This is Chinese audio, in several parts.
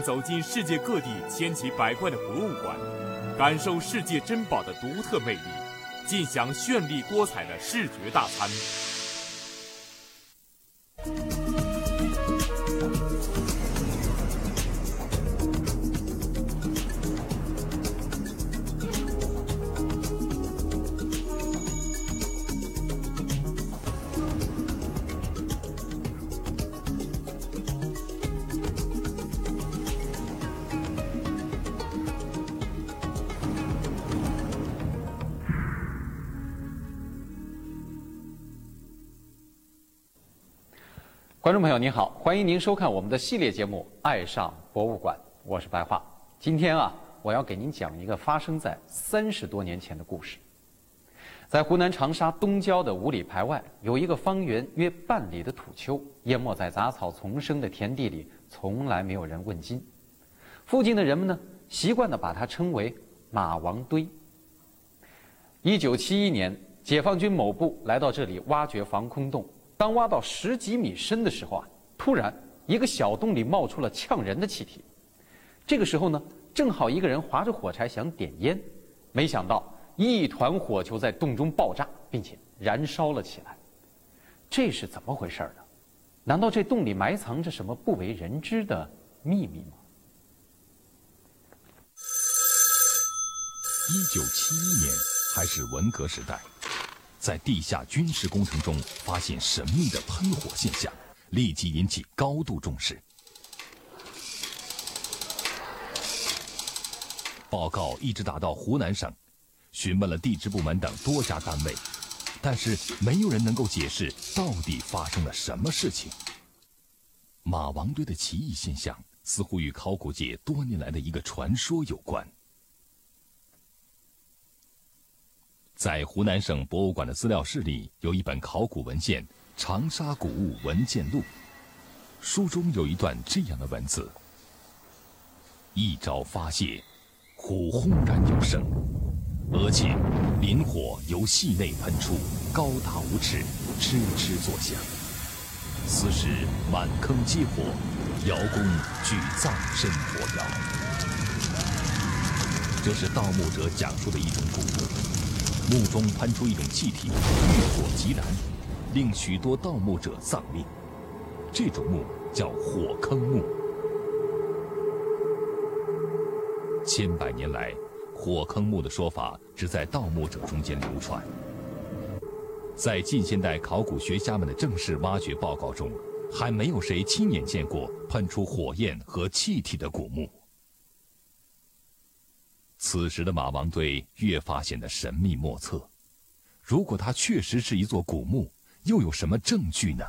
走进世界各地千奇百怪的博物馆，感受世界珍宝的独特魅力，尽享绚丽多彩的视觉大餐。观众朋友您好，欢迎您收看我们的系列节目《爱上博物馆》，我是白桦。今天啊，我要给您讲一个发生在三十多年前的故事。在湖南长沙东郊的五里牌外，有一个方圆约半里的土丘，淹没在杂草丛生的田地里，从来没有人问津。附近的人们呢，习惯地把它称为“马王堆”。一九七一年，解放军某部来到这里挖掘防空洞。当挖到十几米深的时候啊，突然一个小洞里冒出了呛人的气体。这个时候呢，正好一个人划着火柴想点烟，没想到一团火球在洞中爆炸，并且燃烧了起来。这是怎么回事呢？难道这洞里埋藏着什么不为人知的秘密吗？一九七一年，还是文革时代。在地下军事工程中发现神秘的喷火现象，立即引起高度重视。报告一直打到湖南省，询问了地质部门等多家单位，但是没有人能够解释到底发生了什么事情。马王堆的奇异现象似乎与考古界多年来的一个传说有关。在湖南省博物馆的资料室里，有一本考古文献《长沙古物文件录》，书中有一段这样的文字：一朝发泄，火轰然有声，而且磷火由隙内喷出，高达五尺，吱吱作响。此时满坑皆火，窑工举葬身火窑。这是盗墓者讲述的一种古墓。墓中喷出一种气体，遇火即燃，令许多盗墓者丧命。这种墓叫火坑墓。千百年来，火坑墓的说法只在盗墓者中间流传。在近现代考古学家们的正式挖掘报告中，还没有谁亲眼见过喷出火焰和气体的古墓。此时的马王堆越发显得神秘莫测。如果它确实是一座古墓，又有什么证据呢？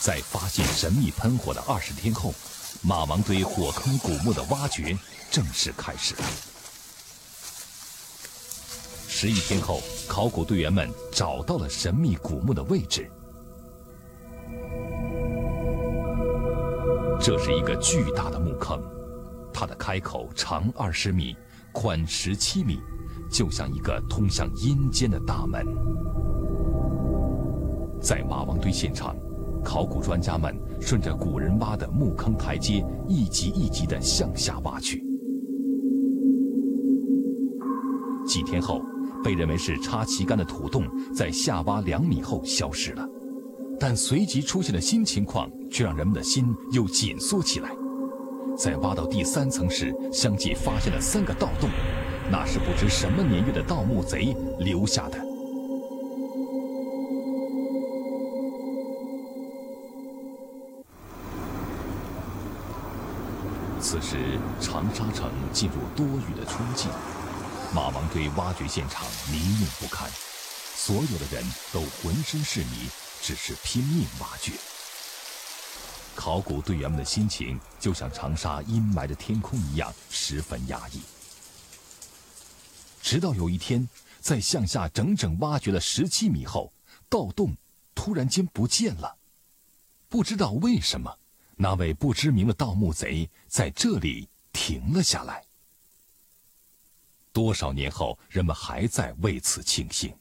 在发现神秘喷火的二十天后，马王堆火坑古墓的挖掘正式开始了。十一天后，考古队员们找到了神秘古墓的位置。这是一个巨大的墓坑，它的开口长二十米，宽十七米，就像一个通向阴间的大门。在马王堆现场，考古专家们顺着古人挖的墓坑台阶，一级一级地向下挖去。几天后，被认为是插旗杆的土洞在下挖两米后消失了。但随即出现的新情况，却让人们的心又紧缩起来。在挖到第三层时，相继发现了三个盗洞，那是不知什么年月的盗墓贼留下的。此时，长沙城进入多雨的春季，马王堆挖掘现场泥泞不堪，所有的人都浑身是泥。只是拼命挖掘。考古队员们的心情就像长沙阴霾的天空一样，十分压抑。直到有一天，在向下整整挖掘了十七米后，盗洞突然间不见了。不知道为什么，那位不知名的盗墓贼在这里停了下来。多少年后，人们还在为此庆幸。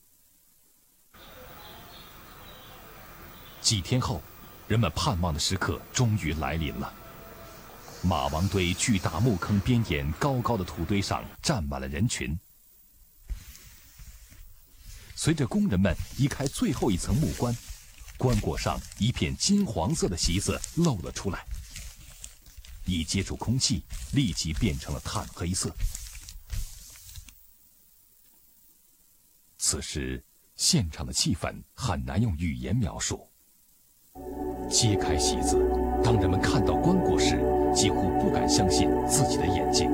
几天后，人们盼望的时刻终于来临了。马王堆巨大墓坑边沿高高的土堆上站满了人群。随着工人们移开最后一层木棺，棺椁上一片金黄色的席子露了出来。一接触空气，立即变成了炭黑色。此时，现场的气氛很难用语言描述。揭开席子，当人们看到棺椁时，几乎不敢相信自己的眼睛。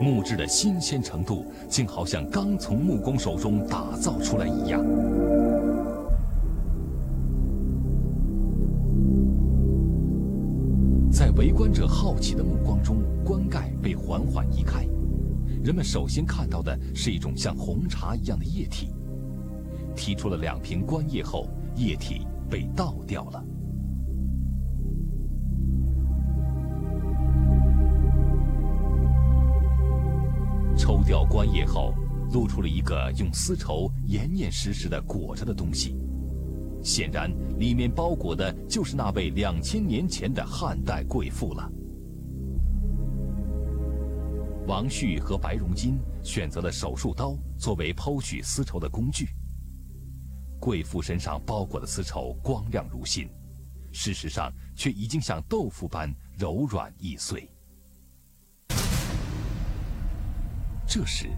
木质的新鲜程度，竟好像刚从木工手中打造出来一样。在围观者好奇的目光中，棺盖被缓缓移开。人们首先看到的是一种像红茶一样的液体。提出了两瓶棺液后，液体被倒掉了。抽掉棺液后，露出了一个用丝绸严严实实的裹着的东西。显然，里面包裹的就是那位两千年前的汉代贵妇了。王旭和白荣金选择了手术刀作为剖取丝绸的工具。贵妇身上包裹的丝绸光亮如新，事实上却已经像豆腐般柔软易碎。这时，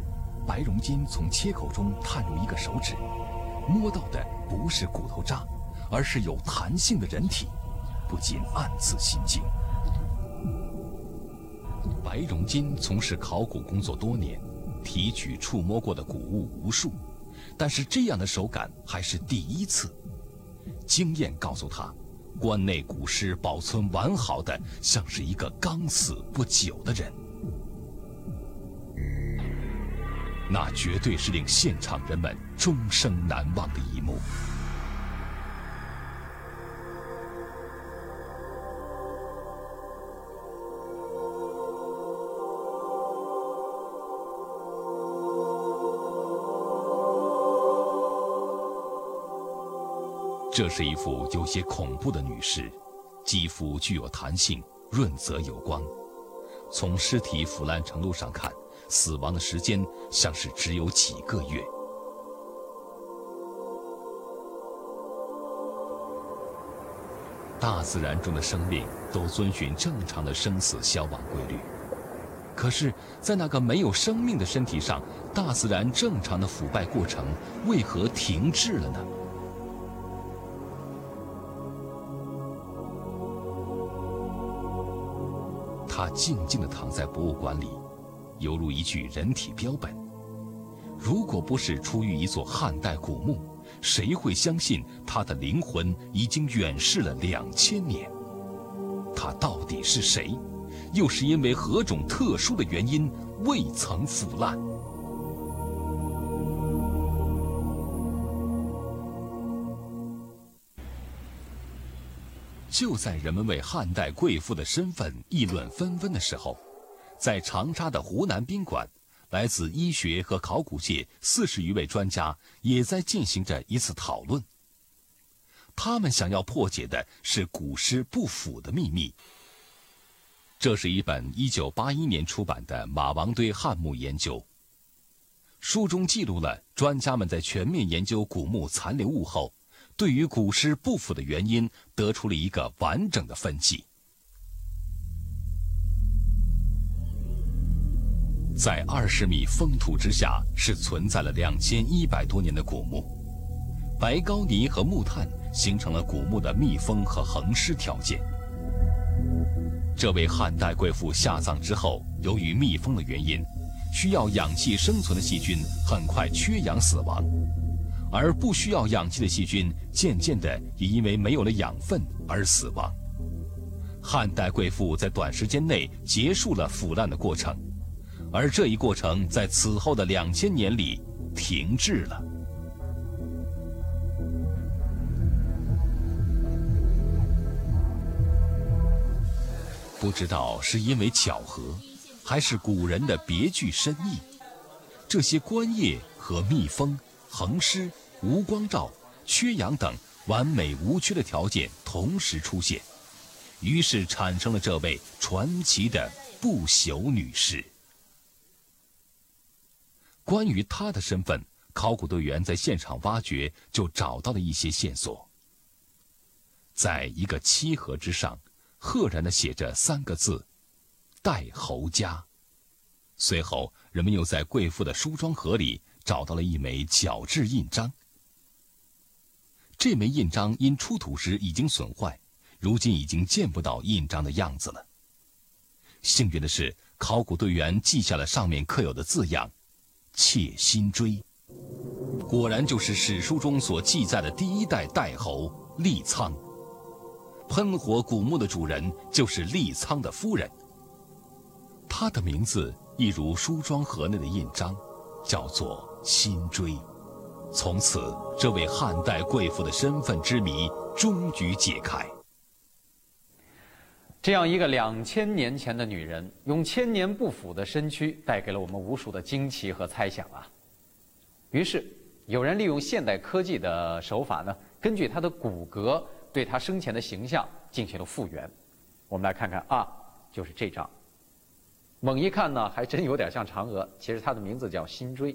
白荣金从切口中探入一个手指，摸到的不是骨头渣，而是有弹性的人体，不禁暗自心惊。白荣金从事考古工作多年，提取触摸过的古物无数，但是这样的手感还是第一次。经验告诉他，关内古尸保存完好的，像是一个刚死不久的人。那绝对是令现场人们终生难忘的一幕。这是一幅有些恐怖的女尸，肌肤具有弹性，润泽有光。从尸体腐烂程度上看，死亡的时间像是只有几个月。大自然中的生命都遵循正常的生死消亡规律，可是，在那个没有生命的身体上，大自然正常的腐败过程为何停滞了呢？他静静地躺在博物馆里。犹如一具人体标本。如果不是出于一座汉代古墓，谁会相信他的灵魂已经远逝了两千年？他到底是谁？又是因为何种特殊的原因未曾腐烂？就在人们为汉代贵妇的身份议论纷纷的时候。在长沙的湖南宾馆，来自医学和考古界四十余位专家也在进行着一次讨论。他们想要破解的是古尸不腐的秘密。这是一本1981年出版的《马王堆汉墓研究》，书中记录了专家们在全面研究古墓残留物后，对于古尸不腐的原因得出了一个完整的分析。在二十米封土之下，是存在了两千一百多年的古墓。白膏泥和木炭形成了古墓的密封和恒湿条件。这位汉代贵妇下葬之后，由于密封的原因，需要氧气生存的细菌很快缺氧死亡，而不需要氧气的细菌渐渐的也因为没有了养分而死亡。汉代贵妇在短时间内结束了腐烂的过程。而这一过程在此后的两千年里停滞了。不知道是因为巧合，还是古人的别具深意，这些官业和蜜蜂、恒湿、无光照、缺氧等，完美无缺的条件同时出现，于是产生了这位传奇的不朽女士。关于她的身份，考古队员在现场挖掘就找到了一些线索。在一个漆盒之上，赫然的写着三个字：“代侯家。”随后，人们又在贵妇的梳妆盒里找到了一枚角质印章。这枚印章因出土时已经损坏，如今已经见不到印章的样子了。幸运的是，考古队员记下了上面刻有的字样：“妾心锥”，果然就是史书中所记载的第一代代侯利苍。喷火古墓的主人就是利苍的夫人。她的名字一如梳妆盒内的印章，叫做辛追。从此，这位汉代贵妇的身份之谜终于解开。这样一个两千年前的女人，用千年不腐的身躯，带给了我们无数的惊奇和猜想啊。于是，有人利用现代科技的手法呢，根据她的骨骼。对她生前的形象进行了复原，我们来看看啊，就是这张。猛一看呢，还真有点像嫦娥。其实她的名字叫辛追。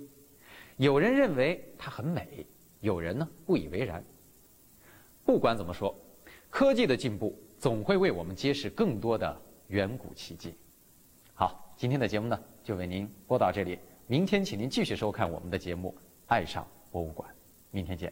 有人认为它很美，有人呢不以为然。不管怎么说，科技的进步总会为我们揭示更多的远古奇迹。好，今天的节目呢就为您播到这里。明天请您继续收看我们的节目《爱上博物馆》。明天见。